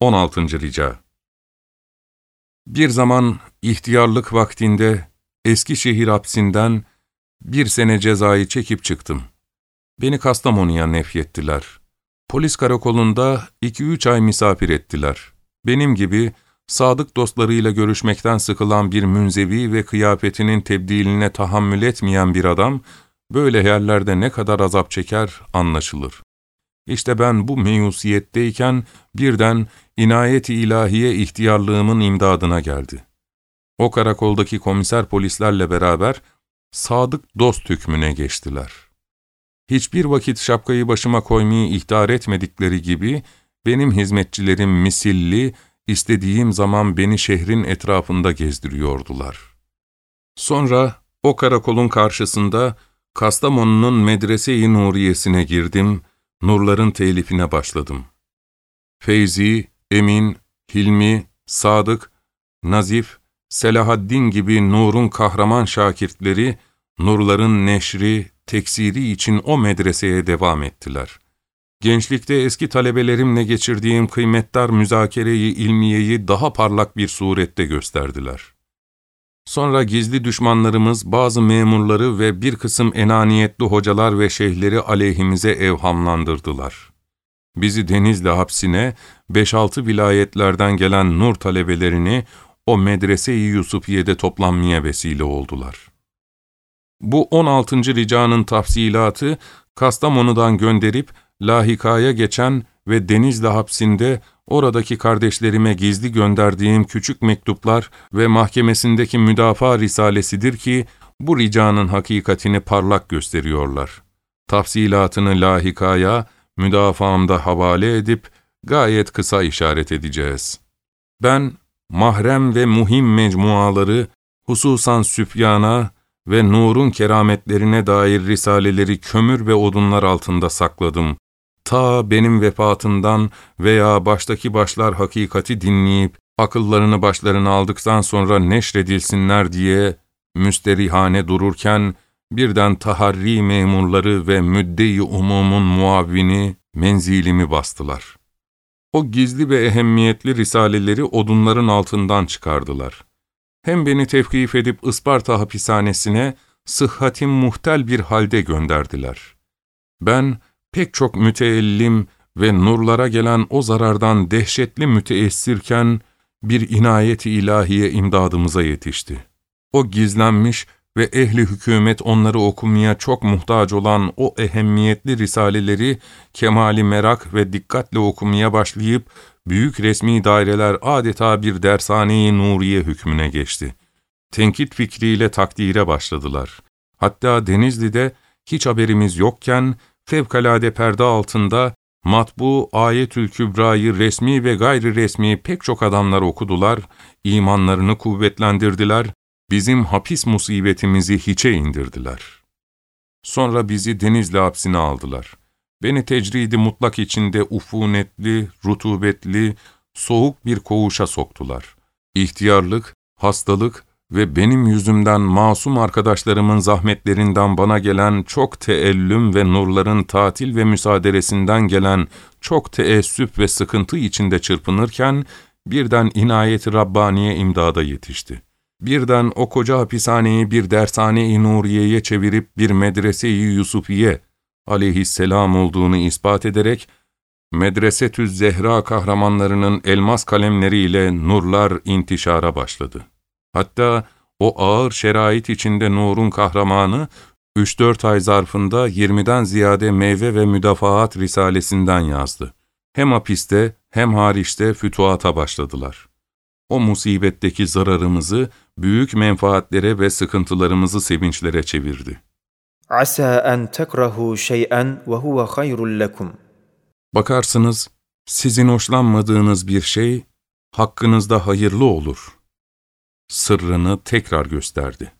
16. Rica Bir zaman ihtiyarlık vaktinde Eskişehir hapsinden bir sene cezayı çekip çıktım. Beni Kastamonu'ya nefyettiler. Polis karakolunda iki üç ay misafir ettiler. Benim gibi sadık dostlarıyla görüşmekten sıkılan bir münzevi ve kıyafetinin tebdiline tahammül etmeyen bir adam, böyle yerlerde ne kadar azap çeker anlaşılır. İşte ben bu meyusiyetteyken birden inayet-i ilahiye ihtiyarlığımın imdadına geldi. O karakoldaki komiser polislerle beraber sadık dost hükmüne geçtiler. Hiçbir vakit şapkayı başıma koymayı ihtar etmedikleri gibi, benim hizmetçilerim misilli, istediğim zaman beni şehrin etrafında gezdiriyordular. Sonra o karakolun karşısında Kastamonu'nun Medrese-i Nuriye'sine girdim, nurların telifine başladım. Feyzi, Emin, Hilmi, Sadık, Nazif, Selahaddin gibi nurun kahraman şakirtleri, nurların neşri, teksiri için o medreseye devam ettiler. Gençlikte eski talebelerimle geçirdiğim kıymetdar müzakereyi ilmiyeyi daha parlak bir surette gösterdiler. Sonra gizli düşmanlarımız bazı memurları ve bir kısım enaniyetli hocalar ve şeyhleri aleyhimize evhamlandırdılar. Bizi Denizli hapsine, beş-altı vilayetlerden gelen nur talebelerini o medrese-i Yusufiye'de toplanmaya vesile oldular. Bu 16. ricanın tafsilatı, Kastamonu'dan gönderip, lahikaya geçen ve Denizli hapsinde oradaki kardeşlerime gizli gönderdiğim küçük mektuplar ve mahkemesindeki müdafaa risalesidir ki, bu ricanın hakikatini parlak gösteriyorlar. Tafsilatını lahikaya, müdafaamda havale edip, gayet kısa işaret edeceğiz. Ben, mahrem ve muhim mecmuaları, hususan Süfyan'a ve Nur'un kerametlerine dair risaleleri kömür ve odunlar altında sakladım. Ta benim vefatından veya baştaki başlar hakikati dinleyip, akıllarını başlarına aldıktan sonra neşredilsinler diye müsterihane dururken, birden taharri memurları ve müdde-i umumun muavini menzilimi bastılar. O gizli ve ehemmiyetli risaleleri odunların altından çıkardılar. Hem beni tevkif edip Isparta hapishanesine sıhhatim muhtel bir halde gönderdiler. Ben pek çok müteellim ve nurlara gelen o zarardan dehşetli müteessirken bir inayet-i ilahiye imdadımıza yetişti. O gizlenmiş ve ehli hükümet onları okumaya çok muhtaç olan o ehemmiyetli risaleleri kemali merak ve dikkatle okumaya başlayıp büyük resmi daireler adeta bir dershaneyi nuriye hükmüne geçti. Tenkit fikriyle takdire başladılar. Hatta Denizli'de hiç haberimiz yokken fevkalade perde altında matbu Ayetül Kübra'yı resmi ve gayri resmi pek çok adamlar okudular, imanlarını kuvvetlendirdiler, bizim hapis musibetimizi hiçe indirdiler. Sonra bizi Denizli hapsine aldılar. Beni tecridi mutlak içinde ufunetli, rutubetli, soğuk bir koğuşa soktular. İhtiyarlık, hastalık ve benim yüzümden masum arkadaşlarımın zahmetlerinden bana gelen çok teellüm ve nurların tatil ve müsaaderesinden gelen çok teessüp ve sıkıntı içinde çırpınırken, birden inayet-i Rabbaniye imdada yetişti. Birden o koca hapishaneyi bir dershane-i Nuriye'ye çevirip bir medrese-i Yusufiye aleyhisselam olduğunu ispat ederek, Medresetüz Zehra kahramanlarının elmas kalemleriyle nurlar intişara başladı. Hatta o ağır şerait içinde nurun kahramanı, 3-4 ay zarfında 20'den ziyade meyve ve müdafaat risalesinden yazdı. Hem hapiste hem hariçte fütuata başladılar. O musibetteki zararımızı büyük menfaatlere ve sıkıntılarımızı sevinçlere çevirdi. Asa en tekrahu şey'en ve huve hayrul lekum. Bakarsınız, sizin hoşlanmadığınız bir şey, hakkınızda hayırlı olur. Sırrını tekrar gösterdi.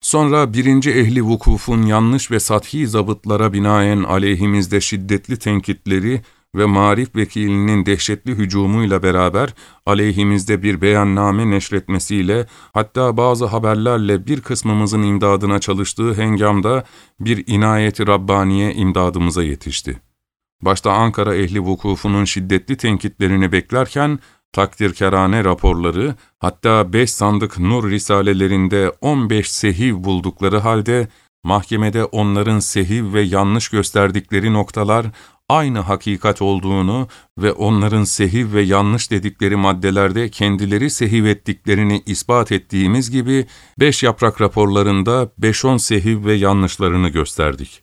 Sonra birinci ehli vukufun yanlış ve sathi zabıtlara binaen aleyhimizde şiddetli tenkitleri ve marif vekilinin dehşetli hücumuyla beraber aleyhimizde bir beyanname neşretmesiyle hatta bazı haberlerle bir kısmımızın imdadına çalıştığı hengamda bir inayeti Rabbaniye imdadımıza yetişti. Başta Ankara ehli vukufunun şiddetli tenkitlerini beklerken, takdirkerane raporları, hatta beş sandık nur risalelerinde 15 sehiv buldukları halde, mahkemede onların sehiv ve yanlış gösterdikleri noktalar, aynı hakikat olduğunu ve onların sehiv ve yanlış dedikleri maddelerde kendileri sehiv ettiklerini ispat ettiğimiz gibi, beş yaprak raporlarında beş on sehiv ve yanlışlarını gösterdik.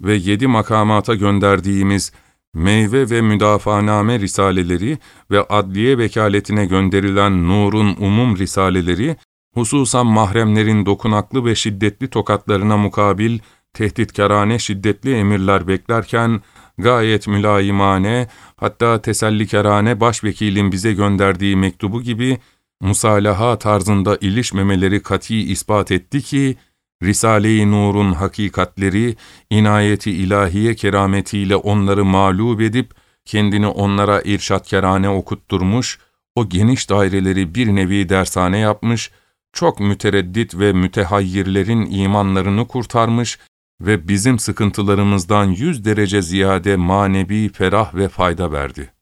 Ve yedi makamata gönderdiğimiz meyve ve müdafaaname risaleleri ve adliye vekaletine gönderilen Nur'un umum risaleleri, hususan mahremlerin dokunaklı ve şiddetli tokatlarına mukabil, tehditkarane şiddetli emirler beklerken, gayet mülayimane, hatta tesellikerane başvekilin bize gönderdiği mektubu gibi, musalaha tarzında ilişmemeleri kati ispat etti ki, Risale-i Nur'un hakikatleri, inayeti ilahiye kerametiyle onları mağlup edip, kendini onlara irşatkerane okutturmuş, o geniş daireleri bir nevi dershane yapmış, çok mütereddit ve mütehayyirlerin imanlarını kurtarmış ve bizim sıkıntılarımızdan yüz derece ziyade manevi ferah ve fayda verdi.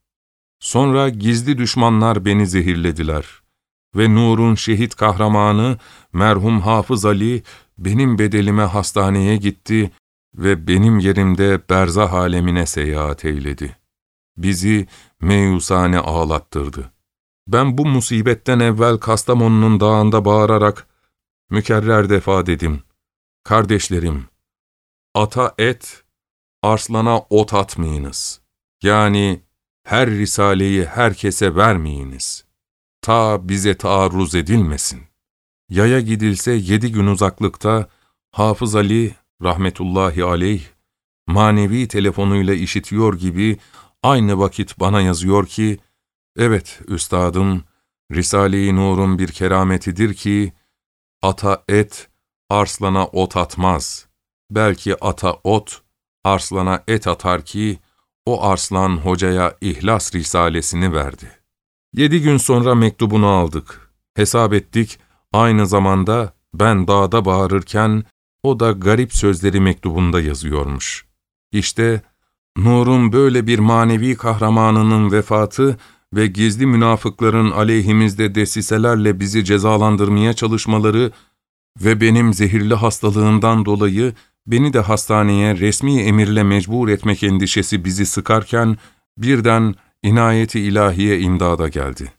Sonra gizli düşmanlar beni zehirlediler ve Nur'un şehit kahramanı merhum Hafız Ali benim bedelime hastaneye gitti ve benim yerimde berzah alemine seyahat eyledi. Bizi meyusane ağlattırdı. Ben bu musibetten evvel Kastamonu'nun dağında bağırarak, mükerrer defa dedim, kardeşlerim, ata et, arslana ot atmayınız. Yani her risaleyi herkese vermeyiniz. Ta bize taarruz edilmesin. Yaya gidilse yedi gün uzaklıkta, Hafız Ali rahmetullahi aleyh, manevi telefonuyla işitiyor gibi aynı vakit bana yazıyor ki, evet üstadım, Risale-i Nur'un bir kerametidir ki, ata et, arslana ot atmaz. Belki ata ot, arslana et atar ki, o arslan hocaya İhlas Risalesini verdi. Yedi gün sonra mektubunu aldık. Hesap ettik, aynı zamanda ben dağda bağırırken, o da garip sözleri mektubunda yazıyormuş. İşte, Nur'un böyle bir manevi kahramanının vefatı ve gizli münafıkların aleyhimizde desiselerle bizi cezalandırmaya çalışmaları ve benim zehirli hastalığımdan dolayı beni de hastaneye resmi emirle mecbur etmek endişesi bizi sıkarken, birden inayeti ilahiye imdada geldi.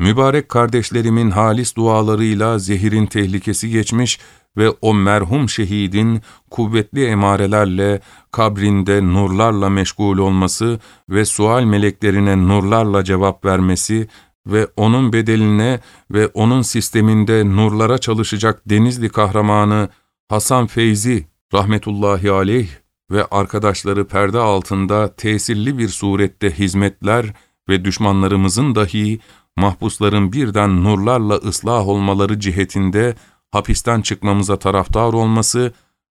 Mübarek kardeşlerimin halis dualarıyla zehirin tehlikesi geçmiş ve o merhum şehidin kuvvetli emarelerle kabrinde nurlarla meşgul olması ve sual meleklerine nurlarla cevap vermesi ve onun bedeline ve onun sisteminde nurlara çalışacak Denizli kahramanı Hasan Feyzi rahmetullahi aleyh ve arkadaşları perde altında tesirli bir surette hizmetler ve düşmanlarımızın dahi mahpusların birden nurlarla ıslah olmaları cihetinde hapisten çıkmamıza taraftar olması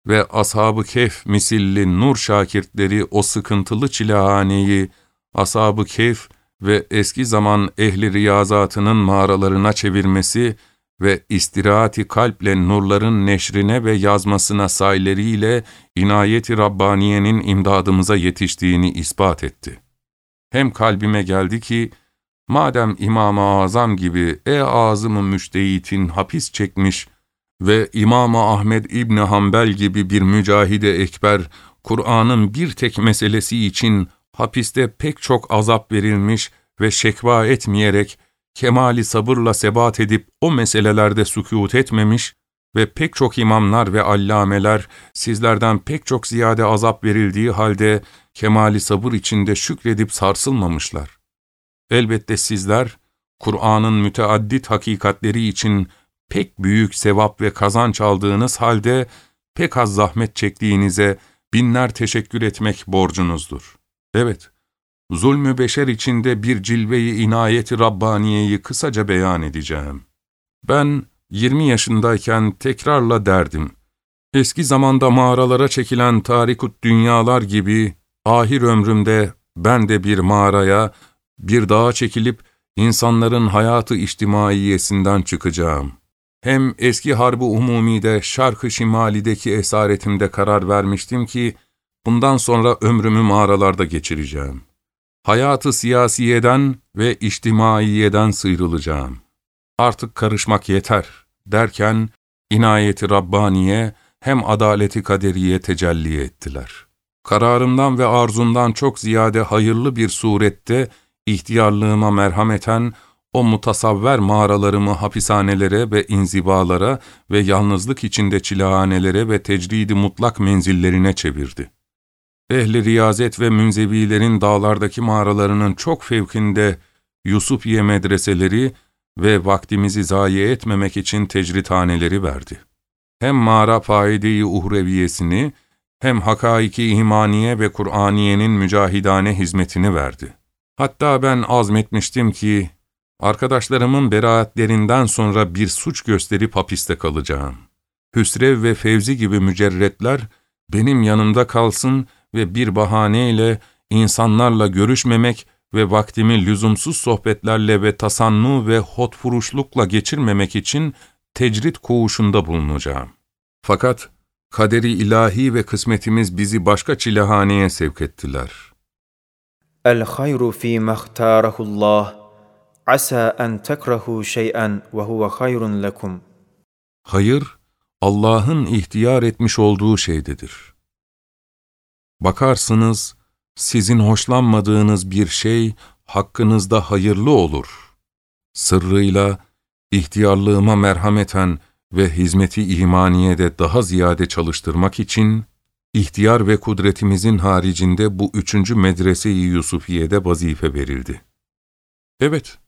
ve ashab-ı kehf misilli nur şakirtleri o sıkıntılı çilehaneyi, ashab-ı kehf ve eski zaman ehli riyazatının mağaralarına çevirmesi ve istirahati kalple nurların neşrine ve yazmasına sayleriyle inayeti Rabbaniye'nin imdadımıza yetiştiğini ispat etti. Hem kalbime geldi ki, madem İmam-ı Azam gibi e azımı müştehitin hapis çekmiş ve İmam-ı Ahmed İbni Hanbel gibi bir mücahide ekber, Kur'an'ın bir tek meselesi için hapiste pek çok azap verilmiş ve şekva etmeyerek, kemali sabırla sebat edip o meselelerde sükût etmemiş ve pek çok imamlar ve allameler sizlerden pek çok ziyade azap verildiği halde kemali sabır içinde şükredip sarsılmamışlar. Elbette sizler, Kur'an'ın müteaddit hakikatleri için pek büyük sevap ve kazanç aldığınız halde pek az zahmet çektiğinize binler teşekkür etmek borcunuzdur. Evet, zulmü beşer içinde bir cilveyi inayeti Rabbaniye'yi kısaca beyan edeceğim. Ben 20 yaşındayken tekrarla derdim. Eski zamanda mağaralara çekilen tarikut dünyalar gibi ahir ömrümde ben de bir mağaraya, bir dağa çekilip insanların hayatı içtimaiyesinden çıkacağım. Hem eski Harb-ı Umumi'de Şark-ı Şimali'deki esaretimde karar vermiştim ki, Bundan sonra ömrümü mağaralarda geçireceğim. Hayatı siyasiyeden ve içtimaiyeden sıyrılacağım. Artık karışmak yeter derken inayeti Rabbaniye hem adaleti kaderiye tecelli ettiler. Kararımdan ve arzumdan çok ziyade hayırlı bir surette ihtiyarlığıma merhameten o mutasavver mağaralarımı hapishanelere ve inzibalara ve yalnızlık içinde çilehanelere ve tecridi mutlak menzillerine çevirdi. Ehli riyazet ve münzevilerin dağlardaki mağaralarının çok fevkinde Yusufiye medreseleri ve vaktimizi zayi etmemek için tecrithaneleri verdi. Hem mağara faide-i uhreviyesini, hem hakaiki imaniye ve Kur'aniyenin mücahidane hizmetini verdi. Hatta ben azmetmiştim ki, arkadaşlarımın beraatlerinden sonra bir suç gösterip hapiste kalacağım. Hüsrev ve Fevzi gibi mücerretler, benim yanımda kalsın ve bir bahaneyle insanlarla görüşmemek ve vaktimi lüzumsuz sohbetlerle ve tasannu ve hotfuruşlukla geçirmemek için tecrit koğuşunda bulunacağım. Fakat kaderi ilahi ve kısmetimiz bizi başka çilehaneye sevk ettiler. El hayru fi mahtarahullah asa en tekrahu şey'en ve huve hayrun lekum. Hayır, Allah'ın ihtiyar etmiş olduğu şeydedir. Bakarsınız, sizin hoşlanmadığınız bir şey hakkınızda hayırlı olur. Sırrıyla, ihtiyarlığıma merhameten ve hizmeti imaniyede daha ziyade çalıştırmak için, ihtiyar ve kudretimizin haricinde bu üçüncü medrese-i Yusufiye'de vazife verildi. Evet,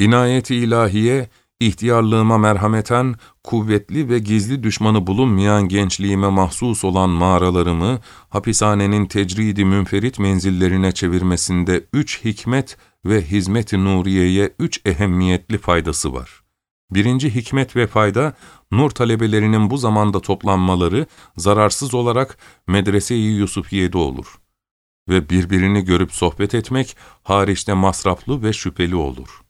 inayeti ilahiye, ihtiyarlığıma merhameten, kuvvetli ve gizli düşmanı bulunmayan gençliğime mahsus olan mağaralarımı, hapishanenin tecridi münferit menzillerine çevirmesinde üç hikmet ve hizmet-i nuriyeye üç ehemmiyetli faydası var. Birinci hikmet ve fayda, nur talebelerinin bu zamanda toplanmaları, zararsız olarak medrese-i Yusufiye'de olur. Ve birbirini görüp sohbet etmek, hariçte masraflı ve şüpheli olur.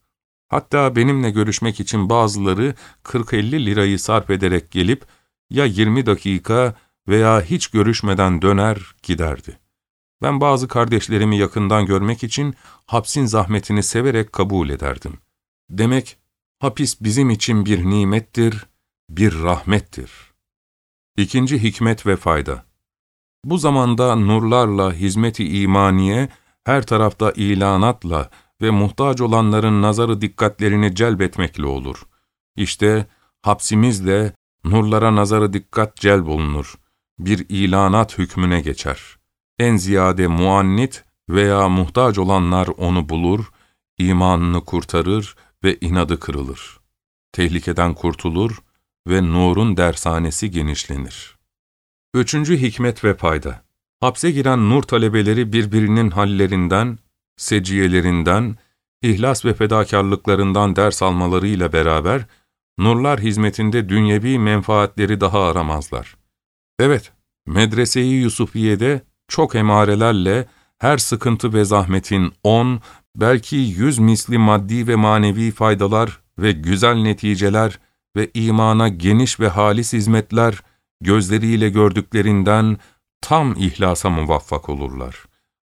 Hatta benimle görüşmek için bazıları 40-50 lirayı sarf ederek gelip, ya 20 dakika veya hiç görüşmeden döner giderdi. Ben bazı kardeşlerimi yakından görmek için hapsin zahmetini severek kabul ederdim. Demek hapis bizim için bir nimettir, bir rahmettir. İkinci hikmet ve fayda. Bu zamanda nurlarla hizmeti imaniye, her tarafta ilanatla ve muhtaç olanların nazarı dikkatlerini celbetmekle olur. İşte hapsimizle nurlara nazarı dikkat celb olunur. Bir ilanat hükmüne geçer. En ziyade muannit veya muhtaç olanlar onu bulur, imanını kurtarır ve inadı kırılır. Tehlikeden kurtulur ve nurun dershanesi genişlenir. Üçüncü hikmet ve fayda. Hapse giren nur talebeleri birbirinin hallerinden, seciyelerinden, ihlas ve fedakarlıklarından ders almalarıyla beraber, nurlar hizmetinde dünyevi menfaatleri daha aramazlar. Evet, medreseyi Yusufiye'de çok emarelerle her sıkıntı ve zahmetin on, belki yüz misli maddi ve manevi faydalar ve güzel neticeler ve imana geniş ve halis hizmetler gözleriyle gördüklerinden tam ihlasa muvaffak olurlar.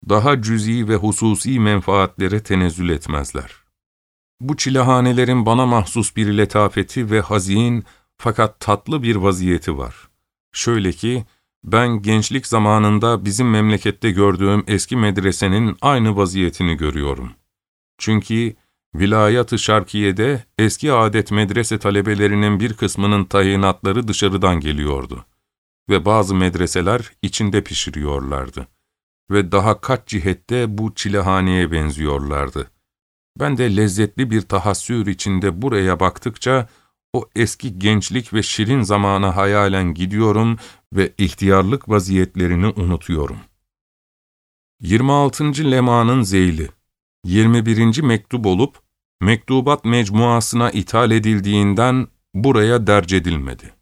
Daha cüz'i ve hususi menfaatlere tenezzül etmezler. Bu çilehanelerin bana mahsus bir letafeti ve hazin fakat tatlı bir vaziyeti var. Şöyle ki, ben gençlik zamanında bizim memlekette gördüğüm eski medresenin aynı vaziyetini görüyorum. Çünkü Vilayat-ı Şarkiye'de eski adet medrese talebelerinin bir kısmının tayinatları dışarıdan geliyordu. Ve bazı medreseler içinde pişiriyorlardı. Ve daha kaç cihette bu çilehaneye benziyorlardı. Ben de lezzetli bir tahassür içinde buraya baktıkça, o eski gençlik ve şirin zamana hayalen gidiyorum ve ihtiyarlık vaziyetlerini unutuyorum. 26. Lema'nın Zeyli 21. mektup olup, mektubat mecmuasına ithal edildiğinden buraya derc edilmedi.